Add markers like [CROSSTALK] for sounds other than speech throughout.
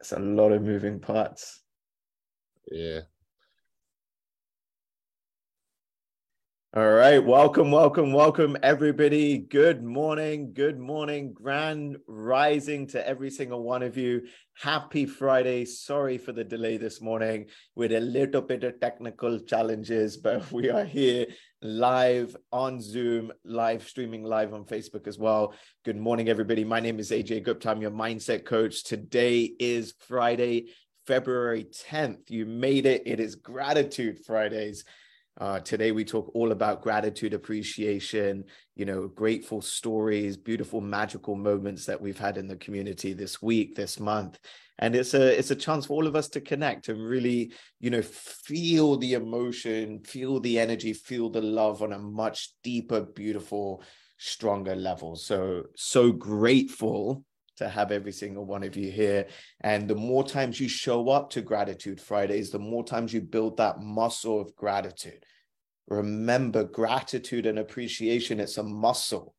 That's a lot of moving parts. Yeah. All right, welcome, welcome, welcome, everybody. Good morning, good morning, grand rising to every single one of you. Happy Friday. Sorry for the delay this morning with a little bit of technical challenges, but [LAUGHS] we are here live on Zoom, live streaming live on Facebook as well. Good morning, everybody. My name is AJ Gupta. I'm your mindset coach. Today is Friday, February 10th. You made it. It is Gratitude Fridays. Uh, today we talk all about gratitude, appreciation, you know, grateful stories, beautiful, magical moments that we've had in the community this week, this month, and it's a it's a chance for all of us to connect and really, you know, feel the emotion, feel the energy, feel the love on a much deeper, beautiful, stronger level. So so grateful to have every single one of you here. And the more times you show up to Gratitude Fridays, the more times you build that muscle of gratitude. Remember, gratitude and appreciation, it's a muscle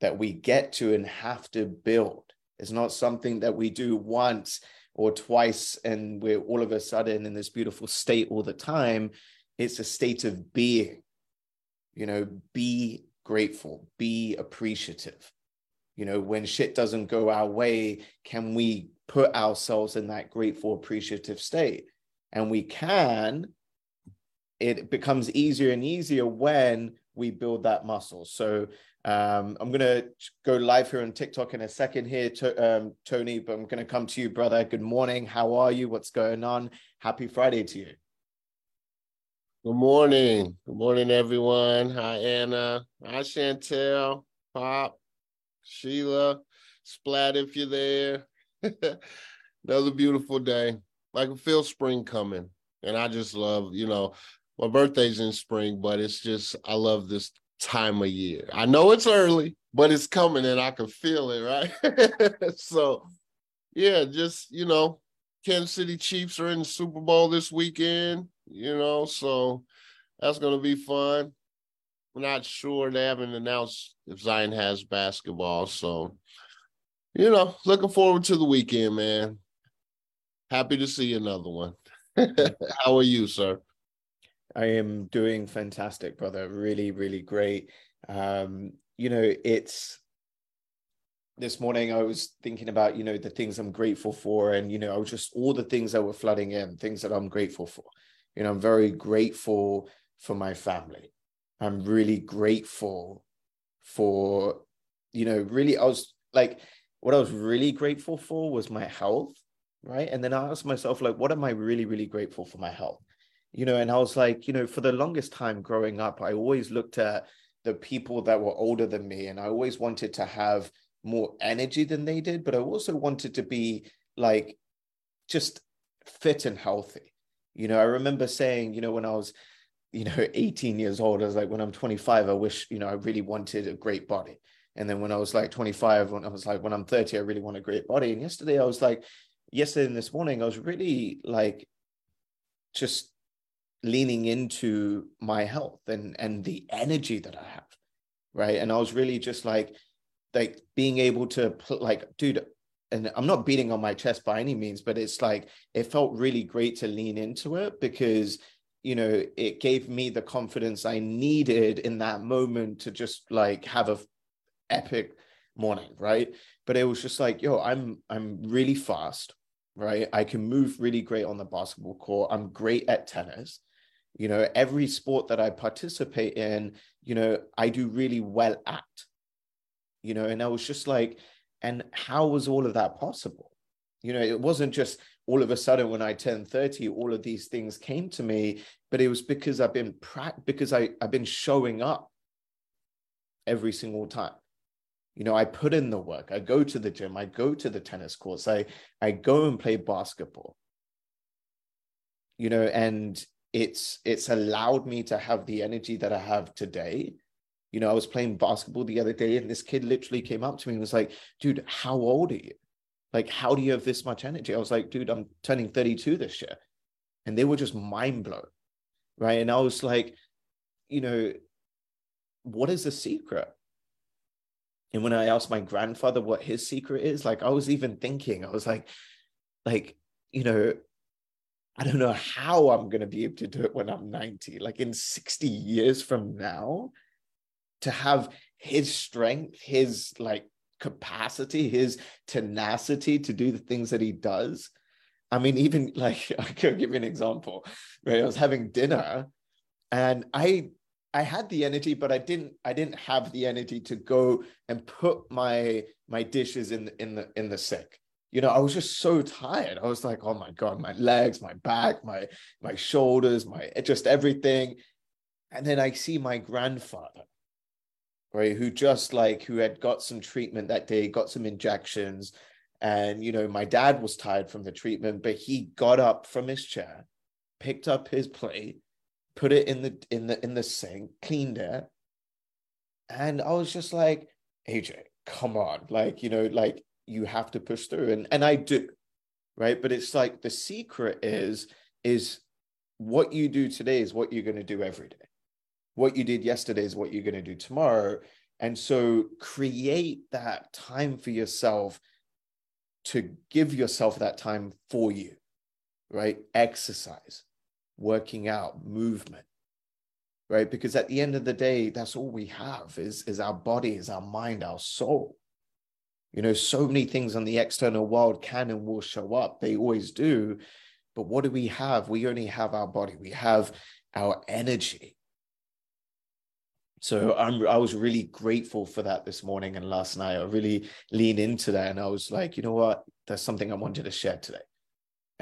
that we get to and have to build. It's not something that we do once or twice and we're all of a sudden in this beautiful state all the time. It's a state of being. You know, be grateful, be appreciative you know when shit doesn't go our way can we put ourselves in that grateful appreciative state and we can it becomes easier and easier when we build that muscle so um, i'm going to go live here on tiktok in a second here to, um, tony but i'm going to come to you brother good morning how are you what's going on happy friday to you Good morning. Good morning, everyone. Hi, Anna. Hi, Chantel. Pop. Sheila, Splat, if you're there. [LAUGHS] Another beautiful day. I can feel spring coming. And I just love, you know, my birthday's in spring, but it's just, I love this time of year. I know it's early, but it's coming and I can feel it, right? [LAUGHS] so, yeah, just, you know, Kansas City Chiefs are in the Super Bowl this weekend, you know, so that's going to be fun. We're not sure. They haven't announced if Zion has basketball. So, you know, looking forward to the weekend, man. Happy to see another one. [LAUGHS] How are you, sir? I am doing fantastic, brother. Really, really great. Um, you know, it's this morning I was thinking about, you know, the things I'm grateful for. And, you know, I was just all the things that were flooding in, things that I'm grateful for. You know, I'm very grateful for my family. I'm really grateful for, you know, really, I was like, what I was really grateful for was my health, right? And then I asked myself, like, what am I really, really grateful for my health? You know, and I was like, you know, for the longest time growing up, I always looked at the people that were older than me, and I always wanted to have more energy than they did, but I also wanted to be like just fit and healthy. You know, I remember saying, you know, when I was you know [LAUGHS] 18 years old i was like when i'm 25 i wish you know i really wanted a great body. And then when i was like 25 when i was like when i'm 30 i really want a great body. And yesterday i was like yesterday and this morning i was really like just leaning into my health and and the energy that i have right? And i was really just like like being able to like dude and I'm not beating on my chest by any means, but it's like it felt really great to lean into it because you know it gave me the confidence i needed in that moment to just like have a epic morning right? But it was just like yo i'm i'm really fast right? I can move really great on the basketball court. I'm great at tennis. You know every sport that i participate in you know i do really well at you know? And i was just like and how was all of that possible? You know it wasn't just all of a sudden when i turned 30 all of these things came to me but it was because i've been pra- because I, i've been showing up every single time You know, I put in the work. I go to the gym. I go to the tennis courts. I I go and play basketball. You know, and it's it's allowed me to have the energy that I have today. You know, I was playing basketball the other day, and this kid literally came up to me and was like, "Dude, how old are you? Like, how do you have this much energy?" I was like, "Dude, I'm turning 32 this year," and they were just mind blown, right? And I was like, you know, what is the secret? And when I asked my grandfather what his secret is, like I was even thinking, I was like, like, you know, I don't know how I'm going to be able to do it when I'm 90. Like in 60 years from now, to have his strength, his like capacity, his tenacity to do the things that he does. I mean, even [LAUGHS] like I can give you an example. Right, I was having dinner, and I I had the energy, but I didn't I didn't have the energy to go and put my my dishes in in the in the sink. You know, I was just so tired. I was like, oh my God, my legs, my back, my my shoulders, my just everything. And then I see my grandfather, right, who just like who had got some treatment that day, got some injections. And you know, my dad was tired from the treatment, but he got up from his chair, picked up his plate, put it in the in the in the sink, cleaned it. And I was just like, AJ, come on. Like, you know, like you have to push through. And and I do, right? But it's like the secret is, is what you do today is what you're going to do every day. What you did yesterday is what you're going to do tomorrow. And so create that time for yourself to give yourself that time for you, right? Exercise, working out, movement, right? Because at the end of the day, that's all we have is, is our body, is our mind, our soul. You know, so many things on the external world can and will show up. They always do. But what do we have? We only have our body, we have our energy. So I'm I was really grateful for that this morning and last night. I really leaned into that and I was like, you know what? There's something I wanted to share today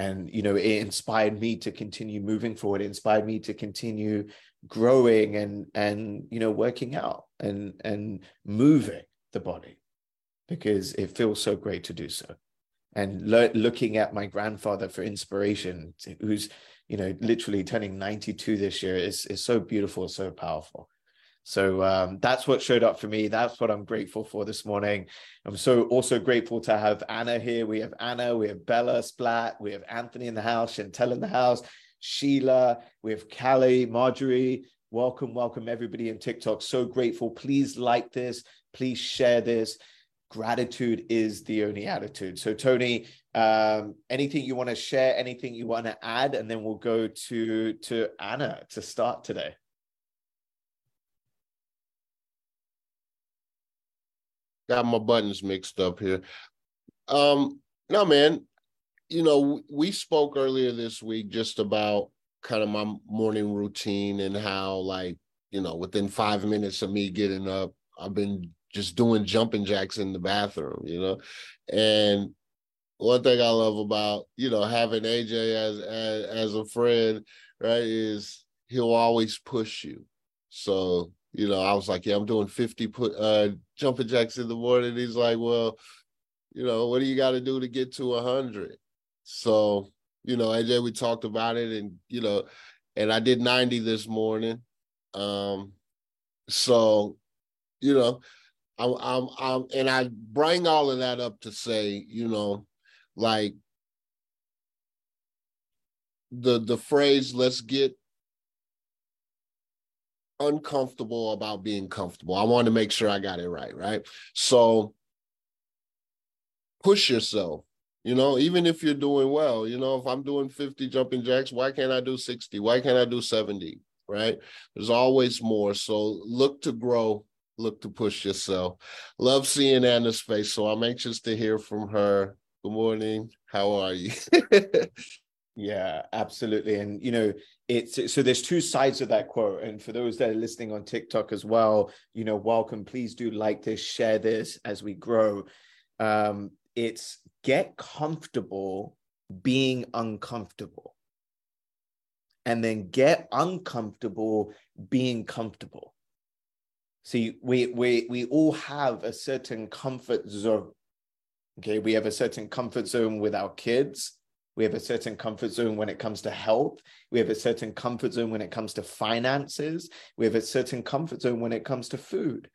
and you know it inspired me to continue moving forward it inspired me to continue growing and and you know working out and and moving the body because it feels so great to do so and lo- looking at my grandfather for inspiration who's you know literally turning 92 this year is is so beautiful so powerful so um, that's what showed up for me. That's what I'm grateful for this morning. I'm so also grateful to have Anna here. We have Anna, we have Bella Splat, we have Anthony in the house, Chantel in the house, Sheila, we have Callie, Marjorie. Welcome, welcome everybody in TikTok. So grateful. Please like this. Please share this. Gratitude is the only attitude. So Tony, um, anything you want to share, anything you want to add, and then we'll go to to Anna to start today. Got my buttons mixed up here. Um, no, man, you know, we spoke earlier this week just about kind of my morning routine and how, like, you know, within five minutes of me getting up, I've been just doing jumping jacks in the bathroom, you know, and one thing I love about you know having AJ as as, as a friend, right, is he'll always push you. So you know, I was like, yeah, I'm doing 50 put uh jumping jacks in the morning. He's like, well, you know, what do you got to do to get to hundred? So, you know, AJ, we talked about it and, you know, and I did 90 this morning. Um, so, you know, I'm, I'm, I'm, and I bring all of that up to say, you know, like the the phrase "let's get uncomfortable about being comfortable. I want to make sure I got it right, right? So push yourself. You know, even if you're doing well, you know, if I'm doing 50 jumping jacks, why can't I do 60? Why can't I do 70? Right? There's always more. So look to grow, look to push yourself. Love seeing Anna's face. So I'm anxious to hear from her. Good morning. How are you? [LAUGHS] Yeah, absolutely. And you know, it's so there's two sides of that quote. And for those that are listening on TikTok as well, you know, welcome. Please do like this, share this as we grow. Um, it's get comfortable being uncomfortable. And then get uncomfortable being comfortable. See, we we we all have a certain comfort zone. Okay, we have a certain comfort zone with our kids. We have a certain comfort zone when it comes to health. We have a certain comfort zone when it comes to finances. We have a certain comfort zone when it comes to food.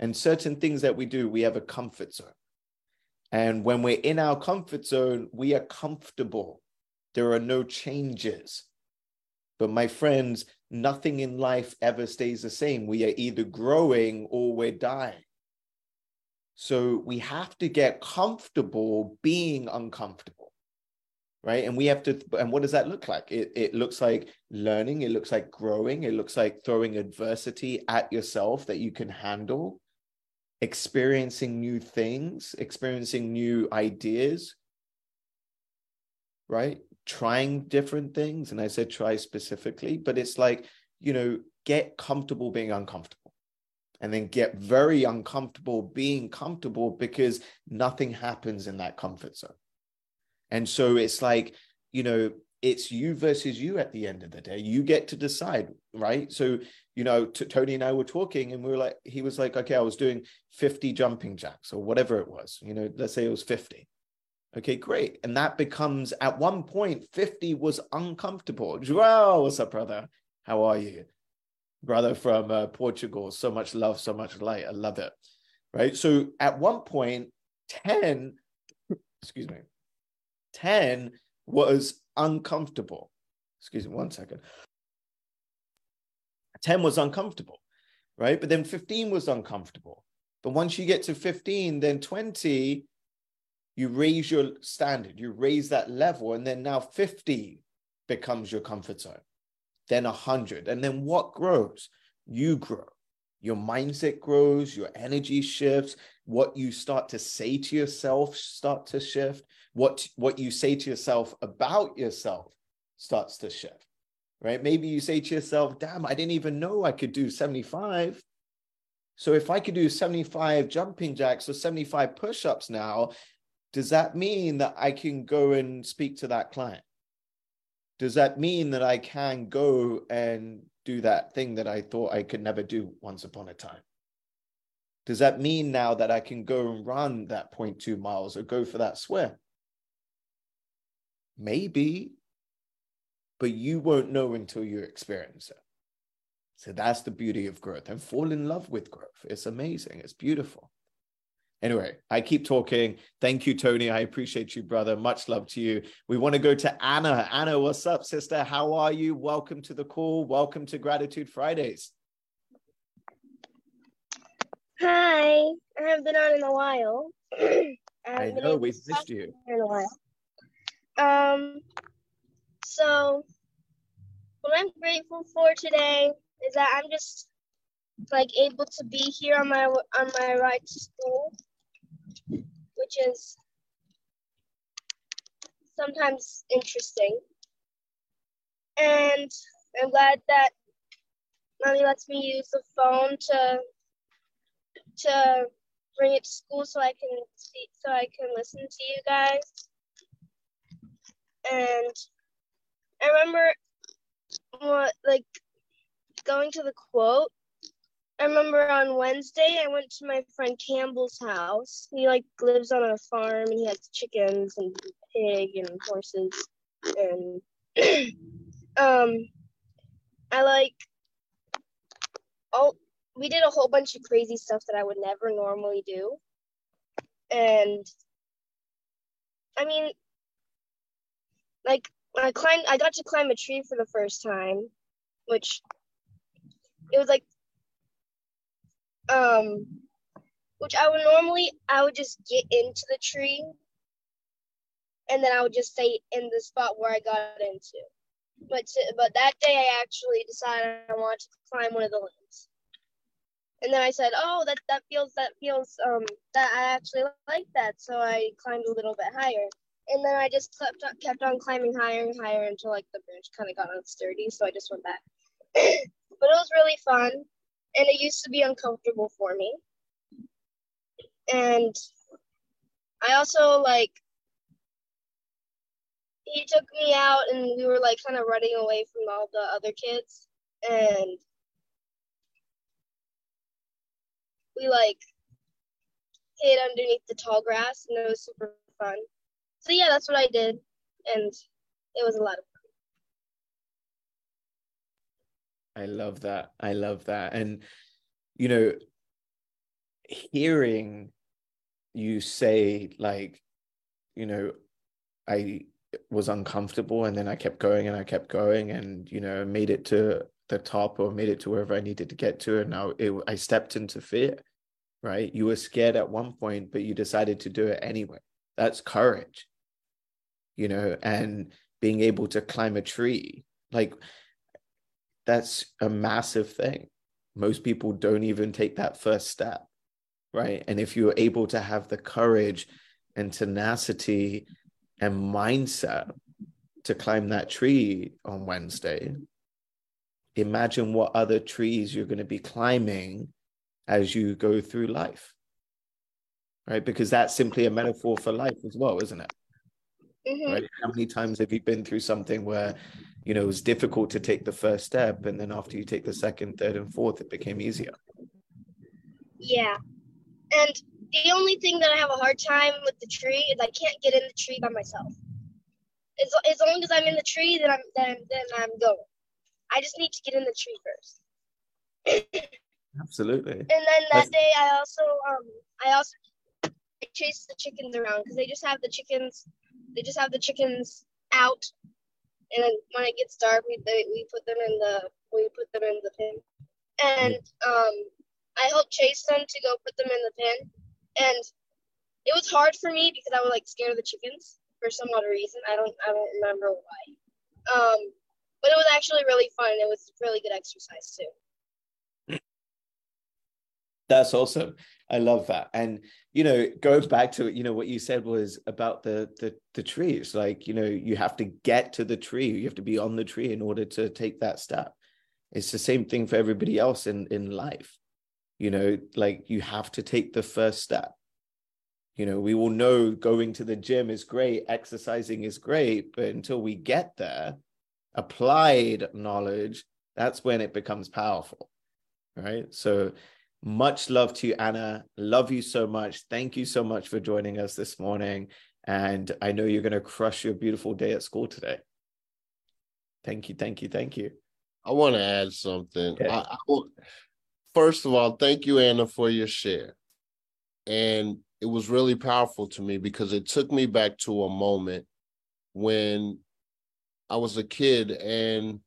And certain things that we do, we have a comfort zone. And when we're in our comfort zone, we are comfortable. There are no changes. But my friends, nothing in life ever stays the same. We are either growing or we're dying. So we have to get comfortable being uncomfortable. Right. And we have to, and what does that look like? It, it looks like learning, it looks like growing, it looks like throwing adversity at yourself that you can handle, experiencing new things, experiencing new ideas, right? trying different things. And I said try specifically, but it's like, you know, get comfortable being uncomfortable and then get very uncomfortable being comfortable because nothing happens in that comfort zone. And so it's like, you know, it's you versus you at the end of the day. You get to decide, right? So, you know, t- Tony and I were talking, and we were like, he was like, okay, I was doing 50 jumping jacks or whatever it was, you know, let's say it was 50. Okay, great. And that becomes at one point, 50 was uncomfortable. Joao, what's up, brother? How are you? Brother from uh, Portugal. So much love, so much light. I love it. Right. So at one point, 10, excuse me, 10 was uncomfortable. Excuse me one second. 10 was uncomfortable, right? But then 15 was uncomfortable. But once you get to 15, then 20 you raise your standard, you raise that level, and then now 50 becomes your comfort zone, then 100. And then what grows? You grow. Your mindset grows, your energy shifts, what you start to say to yourself start to shift, what, what you say to yourself about yourself starts to shift, right? Maybe you say to yourself, damn, I didn't even know I could do 75. So if I could do 75 jumping jacks or 75 push-ups now, does that mean that I can go and speak to that client? Does that mean that I can go and do that thing that I thought I could never do once upon a time? Does that mean now that I can go and run that 0.2 miles or go for that swim? Maybe, but you won't know until you experience it. So that's the beauty of growth and fall in love with growth. It's amazing. It's beautiful. Anyway, I keep talking. Thank you, Tony. I appreciate you, brother. Much love to you. We want to go to Anna. Anna, what's up, sister? How are you? Welcome to the call. Welcome to Gratitude Fridays. Hi, I haven't been on in a while. [CLEARS THROAT] I know we've missed you. In a while. Um, so what I'm grateful for today is that I'm just like able to be here on my on my ride to school which is sometimes interesting. And I'm glad that mommy lets me use the phone to to bring it to school so I can see so I can listen to you guys. And I remember what like going to the quote I remember on Wednesday I went to my friend Campbell's house. He like lives on a farm and he has chickens and pig and horses and [CLEARS THROAT] um I like oh we did a whole bunch of crazy stuff that I would never normally do. And I mean like I climbed I got to climb a tree for the first time, which it was like um, which I would normally I would just get into the tree, and then I would just stay in the spot where I got into. But to, but that day I actually decided I wanted to climb one of the limbs, and then I said, "Oh, that that feels that feels um that I actually like that," so I climbed a little bit higher. And then I just kept on, kept on climbing higher and higher until like the branch kind of got unsturdy. So I just went back. [COUGHS] but it was really fun and it used to be uncomfortable for me. And I also like he took me out and we were like kind of running away from all the other kids and we like hid underneath the tall grass, and it was super fun. So yeah, that's what I did, and it was a lot of fun. I love that. I love that. And you know, hearing you say like, you know, I was uncomfortable and then I kept going and I kept going and you know made it to the top or made it to wherever I needed to get to and now it, I stepped into fear right you were scared at one point but you decided to do it anyway that's courage you know and being able to climb a tree like that's a massive thing most people don't even take that first step right and if you're able to have the courage and tenacity and mindset to climb that tree on Wednesday, imagine what other trees you're going to be climbing as you go through life. Right? Because that's simply a metaphor for life as well, isn't it? Mm-hmm. Right? How many times have you been through something where, you know, it was difficult to take the first step, and then after you take the second, third, and fourth, it became easier? Yeah. And the only thing that I have a hard time with the tree is I can't get in the tree by myself. As, as long as I'm in the tree, then I'm then then I'm going. I just need to get in the tree first. Absolutely. And then that That's... day, I also um I also I chased the chickens around because they just have the chickens. They just have the chickens out, and then when it gets dark, we they, we put them in the we put them in the pen, and um I helped chase them to go put them in the pen, and it was hard for me because I was like scared of the chickens for some odd reason. I don't I don't remember why. Um, but it was actually really fun. It was really good exercise too. That's awesome. I love that. And you know, go back to you know what you said was about the the the trees. Like you know, you have to get to the tree. You have to be on the tree in order to take that step. It's the same thing for everybody else in in life you know like you have to take the first step you know we will know going to the gym is great exercising is great but until we get there applied knowledge that's when it becomes powerful right so much love to you anna love you so much thank you so much for joining us this morning and i know you're going to crush your beautiful day at school today thank you thank you thank you i want to add something yeah. I, I, first of all, thank you, Anna, for your share. And it was really powerful to me because it took me back to a moment when I was a kid and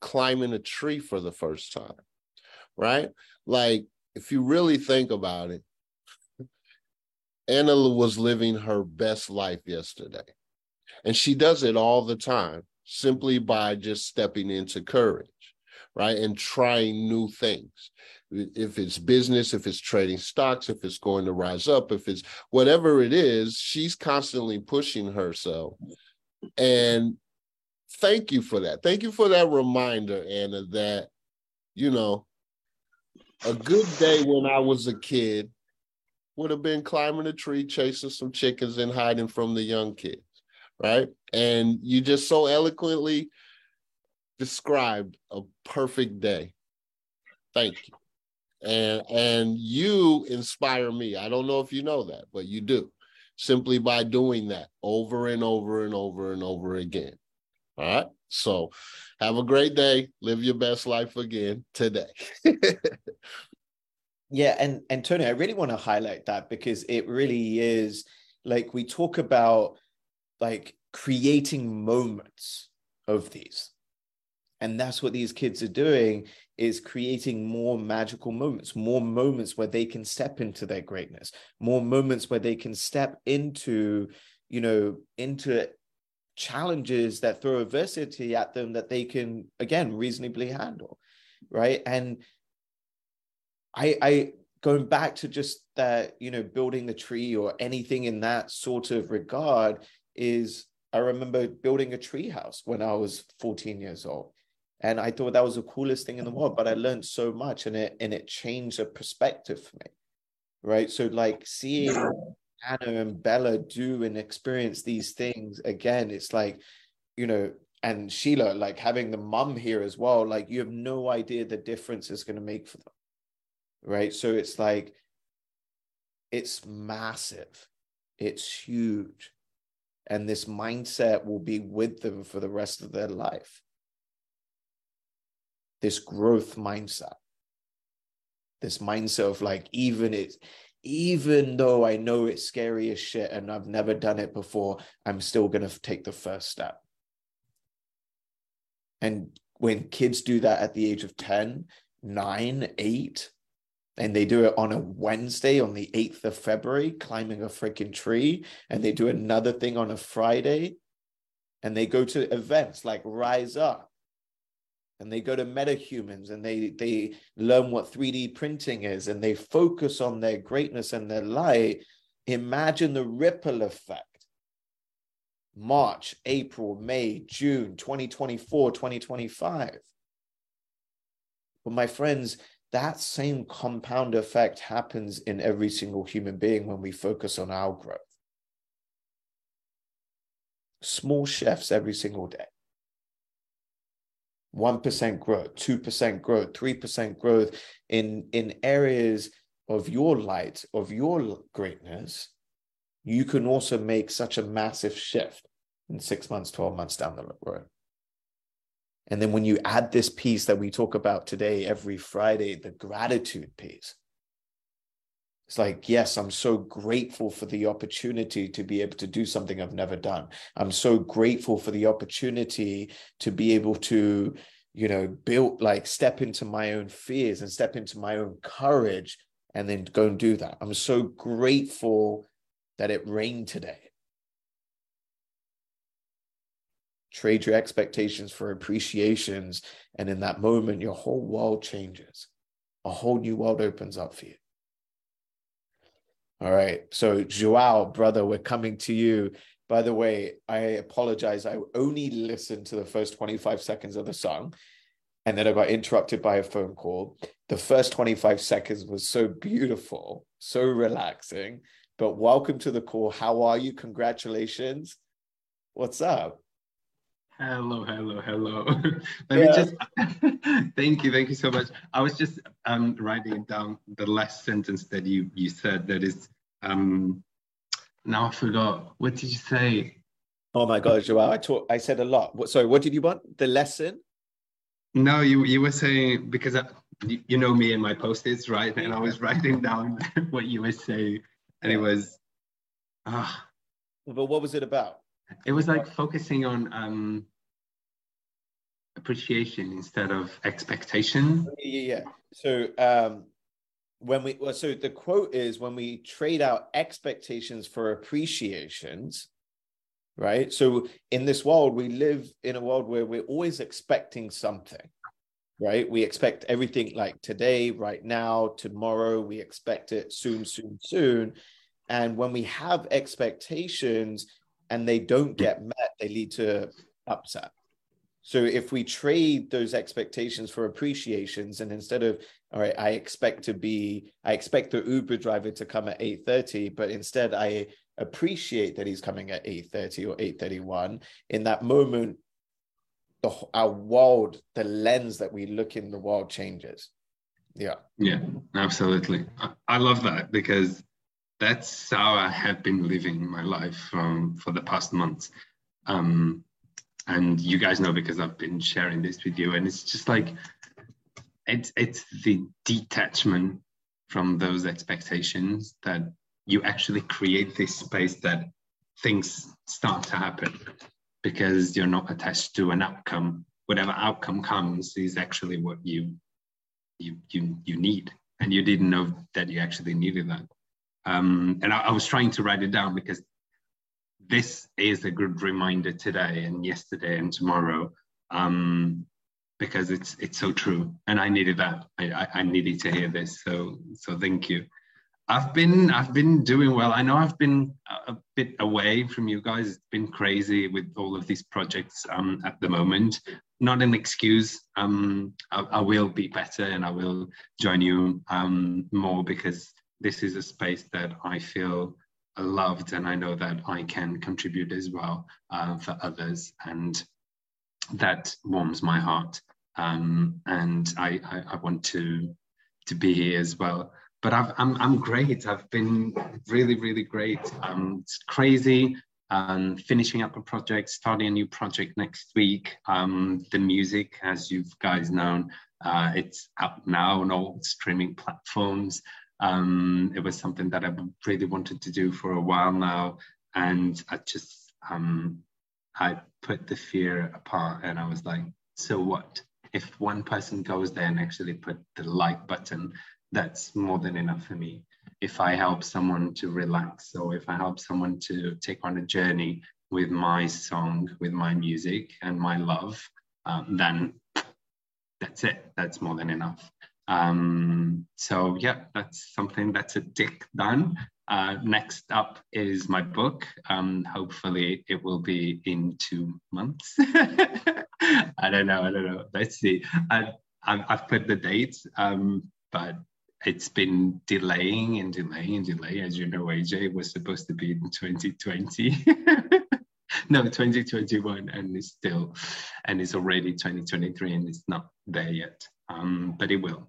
climbing a tree for the first time, right? Like, if you really think about it, Anna was living her best life yesterday. And she does it all the time simply by just stepping into courage right? And trying new things. If it's business, if it's trading stocks, if it's going to rise up, if it's whatever it is, she's constantly pushing herself. And thank you for that. Thank you for that reminder, Anna, that, you know, a good day when I was a kid would have been climbing a tree, chasing some chickens, and hiding from the young kids, right? And you just so eloquently described a perfect day. Thank you. And and you inspire me. I don't know if you know that, but you do. Simply by doing that over and over and over and over again. All right. So have a great day. Live your best life again today. [LAUGHS] yeah, and and Tony, I really want to highlight that because it really is like we talk about like creating moments of these and that's what these kids are doing is creating more magical moments more moments where they can step into their greatness more moments where they can step into you know into challenges that throw adversity at them that they can again reasonably handle right and i i going back to just that you know building the tree or anything in that sort of regard is i remember building a tree house when i was 14 years old and I thought that was the coolest thing in the world. But I learned so much, and it and it changed the perspective for me, right? So like seeing Anna and Bella do and experience these things again, it's like, you know, and Sheila, like having the mum here as well, like you have no idea the difference it's going to make for them, right? So it's like, it's massive, it's huge. And this mindset will be with them for the rest of their life. This growth mindset, this mindset of like, even it's, even though I know it's scary as shit and I've never done it before, I'm still going to take the first step. And when kids do that at the age of 10, 9, 8, and they do it on a Wednesday on the 8th of February, climbing a freaking tree, and they do another thing on a Friday, and they go to events like Rise Up, and they go to metahumans and they they learn what 3D printing is and they focus on their greatness and their light. Imagine the ripple effect. March, April, May, June, 2024, 2025. But my friends, that same compound effect happens in every single human being when we focus on our growth. Small shifts every single day. 1% growth, 2% growth, 3% growth in, in areas of your light, of your greatness, you can also make such a massive shift in six months, 12 months down the road. And then when you add this piece that we talk about today, every Friday, the gratitude piece, it's like, yes, I'm so grateful for the opportunity to be able to do something I've never done. I'm so grateful for the opportunity to be able to, you know, build, like step into my own fears and step into my own courage and then go and do that. I'm so grateful that it rained today. Trade your expectations for appreciations. And in that moment, your whole world changes. A whole new world opens up for you. All right. So, Joao, brother, we're coming to you. By the way, I apologize. I only listened to the first 25 seconds of the song and then I got interrupted by a phone call. The first 25 seconds was so beautiful, so relaxing. But welcome to the call. How are you? Congratulations. What's up? Hello, hello, hello. [LAUGHS] Let yeah. me just [LAUGHS] thank you, thank you so much. I was just um, writing down the last sentence that you you said. That is, um, now I forgot. What did you say? Oh my God, Joao! I taught. I said a lot. What, sorry, what did you want? The lesson? No, you you were saying because I, you, you know me and my post-its, right? And I was writing down [LAUGHS] what you were saying, and it was, ah. But what was it about? It was like focusing on um, appreciation instead of expectation. Yeah, yeah. So um, when we well, so the quote is when we trade out expectations for appreciations, right? So in this world, we live in a world where we're always expecting something, right? We expect everything like today, right now, tomorrow. We expect it soon, soon, soon. And when we have expectations, and they don't hmm. get met, they lead to upset. So if we trade those expectations for appreciations, and instead of all right, I expect to be, I expect the Uber driver to come at eight thirty, but instead I appreciate that he's coming at eight thirty or eight thirty one. In that moment, the our world, the lens that we look in the world changes. Yeah. Yeah, absolutely. I love that because that's how I have been living my life from for the past months. Um, and you guys know because I've been sharing this with you, and it's just like it's it's the detachment from those expectations that you actually create this space that things start to happen because you're not attached to an outcome. Whatever outcome comes is actually what you you you you need, and you didn't know that you actually needed that. Um, and I, I, was trying to write it down because this is a good reminder today and yesterday and tomorrow um, because it's it's so true. And I needed that. I, I needed to hear this. So so thank you. I've been I've been doing well. I know I've been a, a bit away from you guys. It's been crazy with all of these projects um, at the moment. Not an excuse. Um, I, I, will be better and I will join you um, more because this is a space that I feel loved and I know that I can contribute as well uh, for others and that warms my heart um, and I, I, I, want to to be here as well. But I've, I'm I'm great. I've been really really great. Um, it's crazy. Um, finishing up a project, starting a new project next week. Um, the music, as you guys know, uh, it's out now on all streaming platforms. Um, it was something that I really wanted to do for a while now, and I just um, I put the fear apart, and I was like, so what? If one person goes there and actually put the like button, that's more than enough for me. If I help someone to relax, or if I help someone to take on a journey with my song, with my music, and my love, um, then that's it. That's more than enough. Um, so yeah, that's something that's a tick done. Uh, next up is my book. Um, hopefully, it will be in two months. [LAUGHS] I don't know. I don't know. Let's see. I, I've, I've put the date, um, but it's been delaying and delaying and delaying. As you know, AJ was supposed to be in 2020. [LAUGHS] no 2021 and it's still and it's already 2023 and it's not there yet um, but it will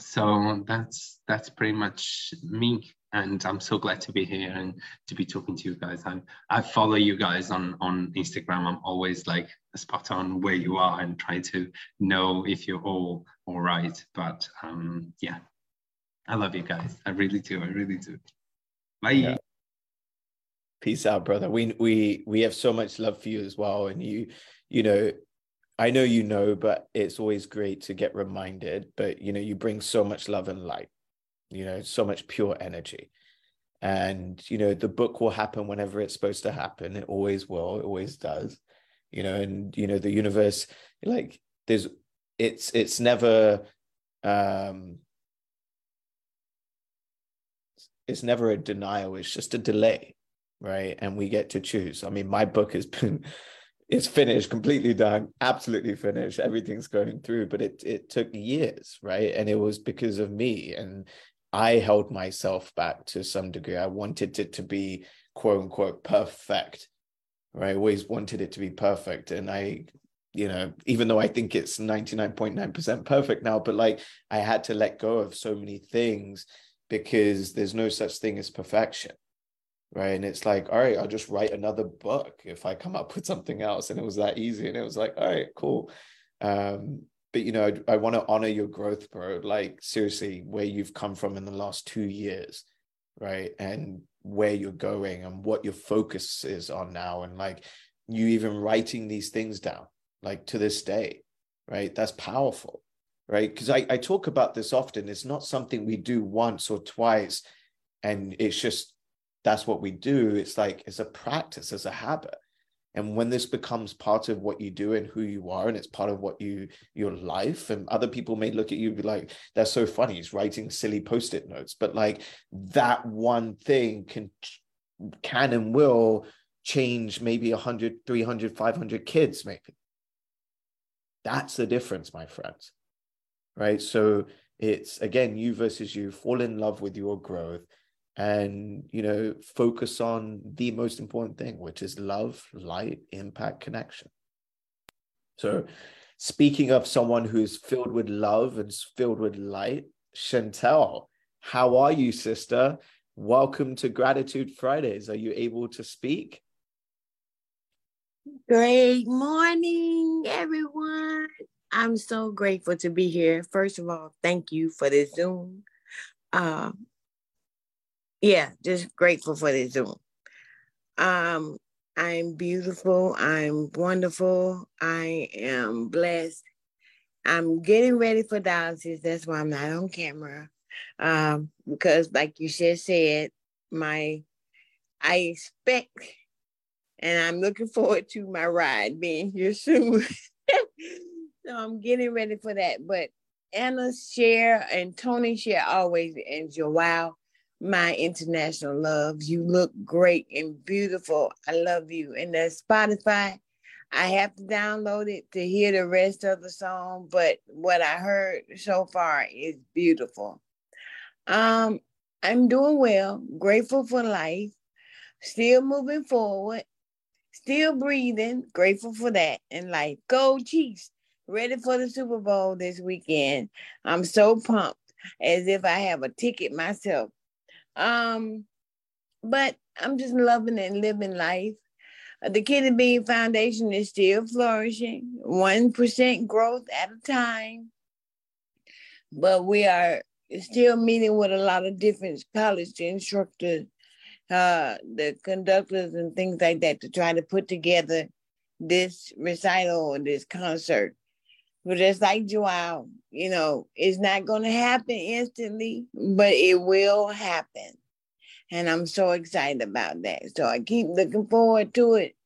so that's that's pretty much me and i'm so glad to be here and to be talking to you guys. I i follow you guys on on instagram. I'm always like a spot on where you are and try to know if you're all all right. But um yeah. I love you guys. I really do. I really do. Bye. Yeah. Peace out, brother. We we we have so much love for you as well. And you, you know, I know you know, but it's always great to get reminded. But you know, you bring so much love and light, you know, so much pure energy. And you know, the book will happen whenever it's supposed to happen. It always will, it always does. You know, and you know, the universe, like there's it's it's never um it's never a denial, it's just a delay right? And we get to choose. I mean, my book has [LAUGHS] been it's finished, completely done, absolutely finished. Everything's going through, but it it took years, right? And it was because of me. And I held myself back to some degree. I wanted it to be quote unquote perfect. Right. I always wanted it to be perfect. And I, you know, even though I think it's 99.9% perfect now, but like I had to let go of so many things because there's no such thing as perfection right? And it's like all right i'll just write another book if i come up with something else. And it was that easy and it was like all right cool. Um but you know i, I want to honor your growth bro like seriously where you've come from in the last two years right? And where you're going and what your focus is on now and like you even writing these things down like to this day right? That's powerful right? Because I, I talk about this often. It's not something we do once or twice and it's just that's what we do. It's like it's a practice it's a habit. And when this becomes part of what you do and who you are and it's part of what you your life and other people may look at you be like that's so funny he's writing silly post-it notes. But like that one thing can can and will change maybe 100 300 500 kids maybe. That's the difference my friends. Right? So it's again you versus you fall in love with your growth and you know focus on the most important thing which is love light impact connection. So speaking of someone who's filled with love and filled with light chantel how are you sister? Welcome to gratitude fridays. Are you able to speak? Great morning everyone. I'm so grateful to be here. First of all thank you for the zoom uh, yeah, just grateful for this Zoom. Um, I'm beautiful. I'm wonderful. I am blessed. I'm getting ready for dialysis. That's why I'm not on camera. Um, because like you just said, my I expect and I'm looking forward to my ride being here soon. [LAUGHS] so I'm getting ready for that. But Anna's share and Tony's share always Joao my international love. You look great and beautiful. I love you. And the Spotify, I have to download it to hear the rest of the song, but what I heard so far is beautiful. Um, I'm doing well, grateful for life, still moving forward, still breathing, grateful for that and life. Go Chiefs, ready for the Super Bowl this weekend. I'm so pumped. as if I have a ticket myself. Um, but I'm just loving and living life. The Kidney Bean Foundation is still flourishing, 1% growth at a time. But we are still meeting with a lot of different college instructors, uh, the conductors, and things like that to try to put together this recital or this concert. But just like Joao, you know, it's not going to happen instantly, but it will happen. And I'm so excited about that. So I keep looking forward to it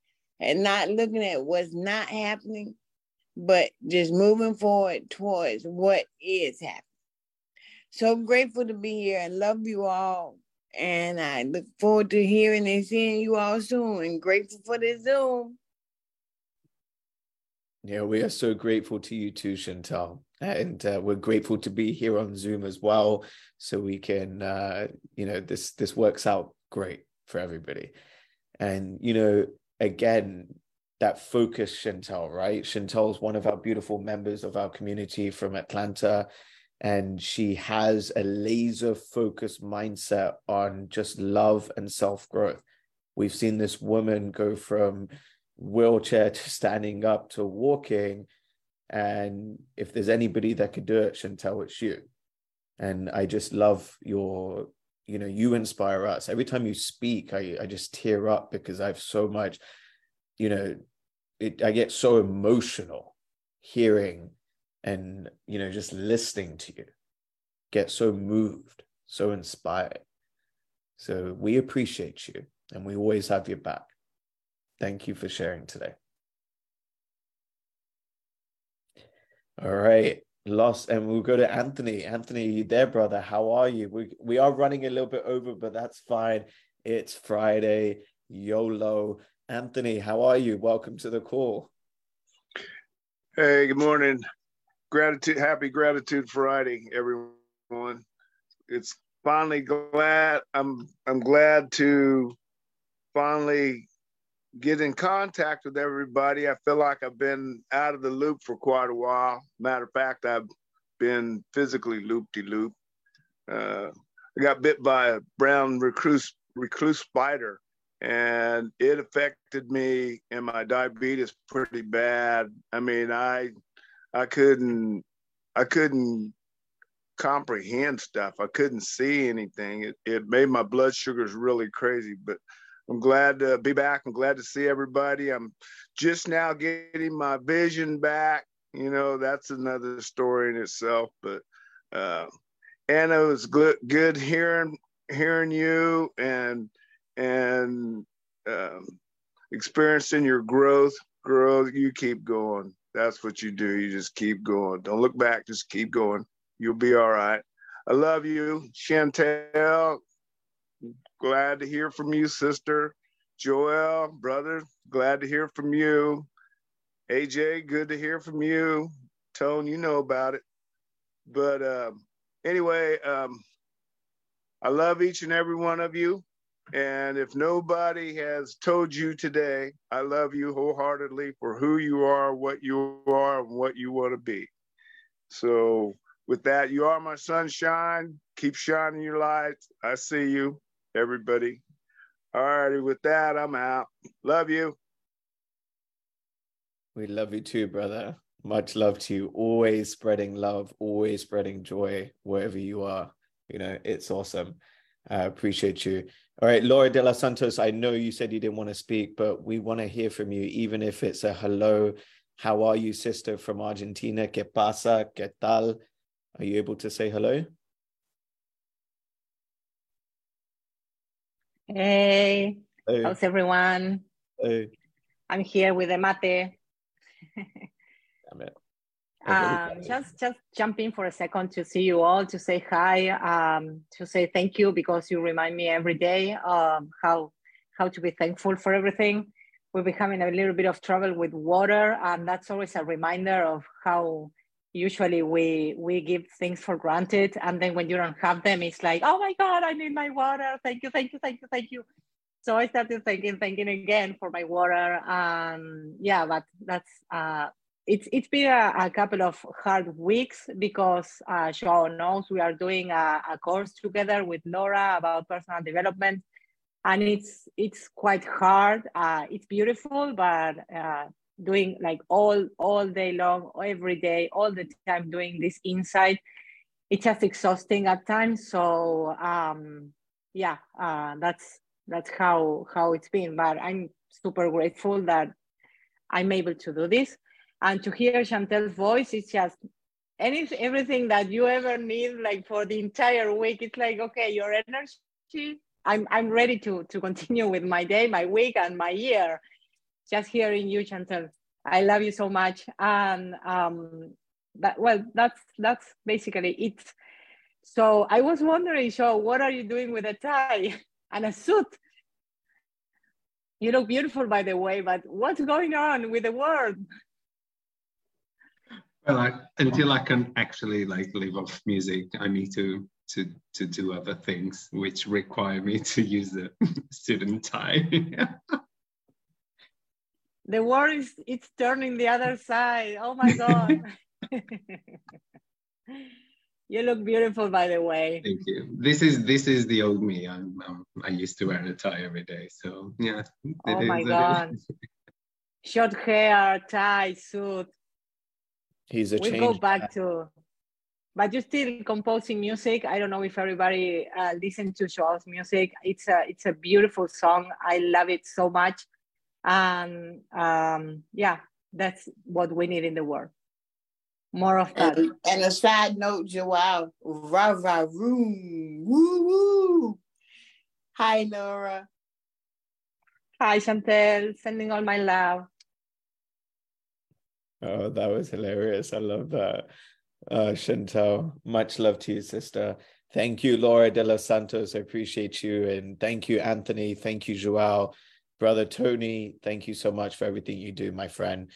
and not looking at what's not happening, but just moving forward towards what is happening. So grateful to be here. I love you all. And I look forward to hearing and seeing you all soon. And grateful for the Zoom. Yeah, we are so grateful to you too, Chantal. And uh, we're grateful to be here on Zoom as well. So we can, uh, you know, this this works out great for everybody. And, you know, again, that focus, Chantal, right? Chantal's one of our beautiful members of our community from Atlanta. And she has a laser focused mindset on just love and self growth. We've seen this woman go from wheelchair [LAUGHS] to standing up to walking. And if there's anybody that could do it, Chantal, it's you. And I just love your, you know, you inspire us. Every time you speak, I, I just tear up because I have so much, you know, it, I get so emotional hearing and, you know, just listening to you, get so moved, so inspired. So we appreciate you and we always have your back. Thank you for sharing today. All right, lost, and we'll go to Anthony. Anthony, you there, brother? How are you? We we are running a little bit over, but that's fine. It's Friday, YOLO. Anthony, how are you? Welcome to the call. Hey, good morning. Gratitude, happy Gratitude Friday, everyone. It's finally glad I'm I'm glad to finally get in contact with everybody. I feel like I've been out of the loop for quite a while. Matter of fact, I've been physically loop-de-loop. Uh, I got bit by a brown recluse, recluse spider and it affected me and my diabetes pretty bad. I mean, I I couldn't I couldn't comprehend stuff. I couldn't see anything. It it made my blood sugars really crazy, but I'm glad to be back. I'm glad to see everybody. I'm just now getting my vision back. You know, that's another story in itself. But uh, Anna, it was good, good hearing hearing you and and um, experiencing your growth. Growth, you keep going. That's what you do. You just keep going. Don't look back. Just keep going. You'll be all right. I love you, Chantel glad to hear from you, sister. Joel, brother, glad to hear from you. AJ, good to hear from you. Tone, you know about it. But um, anyway, um, I love each and every one of you. And if nobody has told you today, I love you wholeheartedly for who you are, what you are, and what you want to be. So, with that, you are my sunshine. Keep shining your light. I see you everybody. All righty, with that, I'm out. Love you. We love you too, brother. Much love to you. Always spreading love, always spreading joy wherever you are. You know, it's awesome. I appreciate you. All right, Laura de los Santos, I know you said you didn't want to speak, but we want to hear from you, even if it's a hello. How are you, sister from Argentina? ¿Qué pasa? ¿Qué tal? Are you able to say hello? Hey, hey. how's everyone? Hey. I'm here with the mate. [LAUGHS] um, just just jumping for a second to see you all, to say hi, um, to say thank you because you remind me every day um, how how to be thankful for everything. We've been having a little bit of trouble with water, and that's always a reminder of how usually we we give things for granted and then when you don't have them it's like oh my god i need my water thank you thank you thank you thank you so i started thinking thinking again for my water um yeah but that's uh it's it's been a, a, couple of hard weeks because uh, Joao knows we are doing a, a, course together with Laura about personal development, and it's it's quite hard. Uh, it's beautiful, but uh, doing like all all day long, every day, all the time doing this insight, it's just exhausting at times. So um, yeah, uh, that's that's how how it's been. But I'm super grateful that I'm able to do this and to hear Chantel's voice it's just any everything that you ever need like for the entire week it's like okay your energy i'm i'm ready to to continue with my day my week and my year just hearing you chantel i love you so much. And um that well that's that's basically it. So i was wondering so what are you doing with a tie [LAUGHS] and a suit? You look beautiful by the way but what's going on with the world? Well, I, until I can actually like live off music, I need to to to do other things which require me [LAUGHS] to use the [LAUGHS] student tie. The war is it's turning the other side. Oh my god. [LAUGHS] [LAUGHS] you look beautiful by the way. Thank you. This is this is the old me. I'm, I'm i used to wear a tie every day. So yeah. Oh my god. [LAUGHS] Short hair, tie, suit. He's a we change. go back to, but you're still composing music. I don't know if everybody uh, listened to Joao's music. It's a it's a beautiful song. I love it so much, and um, yeah, that's what we need in the world. More of that. And, and a side note, Joao, rah rah room, woo woo. Hi, Laura. Hi, Chantel. Sending all my love. Oh, that was hilarious. I love that. Uh, Chantel, much love to you, sister. Thank you, Laura de los Santos. I appreciate you. And thank you, Anthony. Thank you, Joao. Brother Tony, thank you so much for everything you do, my friend.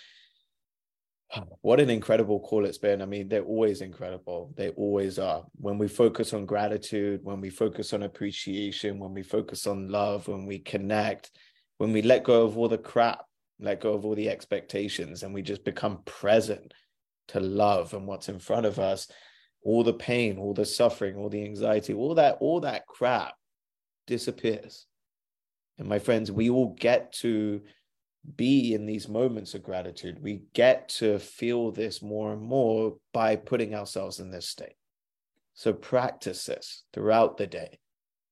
[SIGHS] What an incredible call it's been. I mean, they're always incredible. They always are. When we focus on gratitude, when we focus on appreciation, when we focus on love, when we connect, when we let go of all the crap let go of all the expectations and we just become present to love and what's in front of us all the pain all the suffering all the anxiety all that all that crap disappears and my friends we all get to be in these moments of gratitude we get to feel this more and more by putting ourselves in this state so practice this throughout the day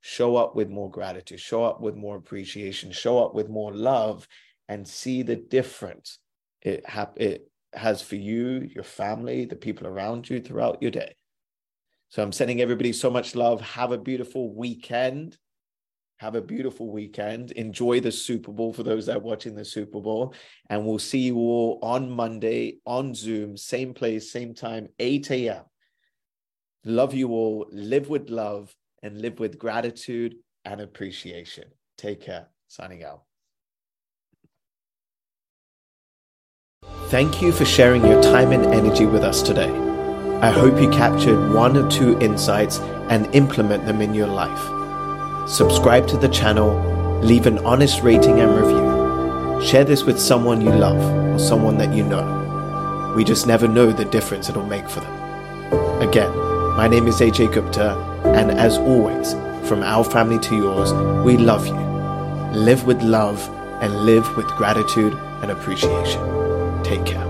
show up with more gratitude show up with more appreciation show up with more love and see the difference it, it has for you, your family, the people around you throughout your day. So I'm sending everybody so much love. Have a beautiful weekend. Have a beautiful weekend. Enjoy the Super Bowl for those that are watching the Super Bowl. And we'll see you all on Monday on Zoom, same place, same time, 8 a.m. Love you all. Live with love and live with gratitude and appreciation. Take care. Signing out. Thank you for sharing your time and energy with us today. I hope you captured one or two insights and implement them in your life. Subscribe to the channel, leave an honest rating and review. Share this with someone you love or someone that you know. We just never know the difference it'll make for them. Again, my name is AJ Gupta, and as always, from our family to yours, we love you. Live with love and live with gratitude and appreciation. Take care.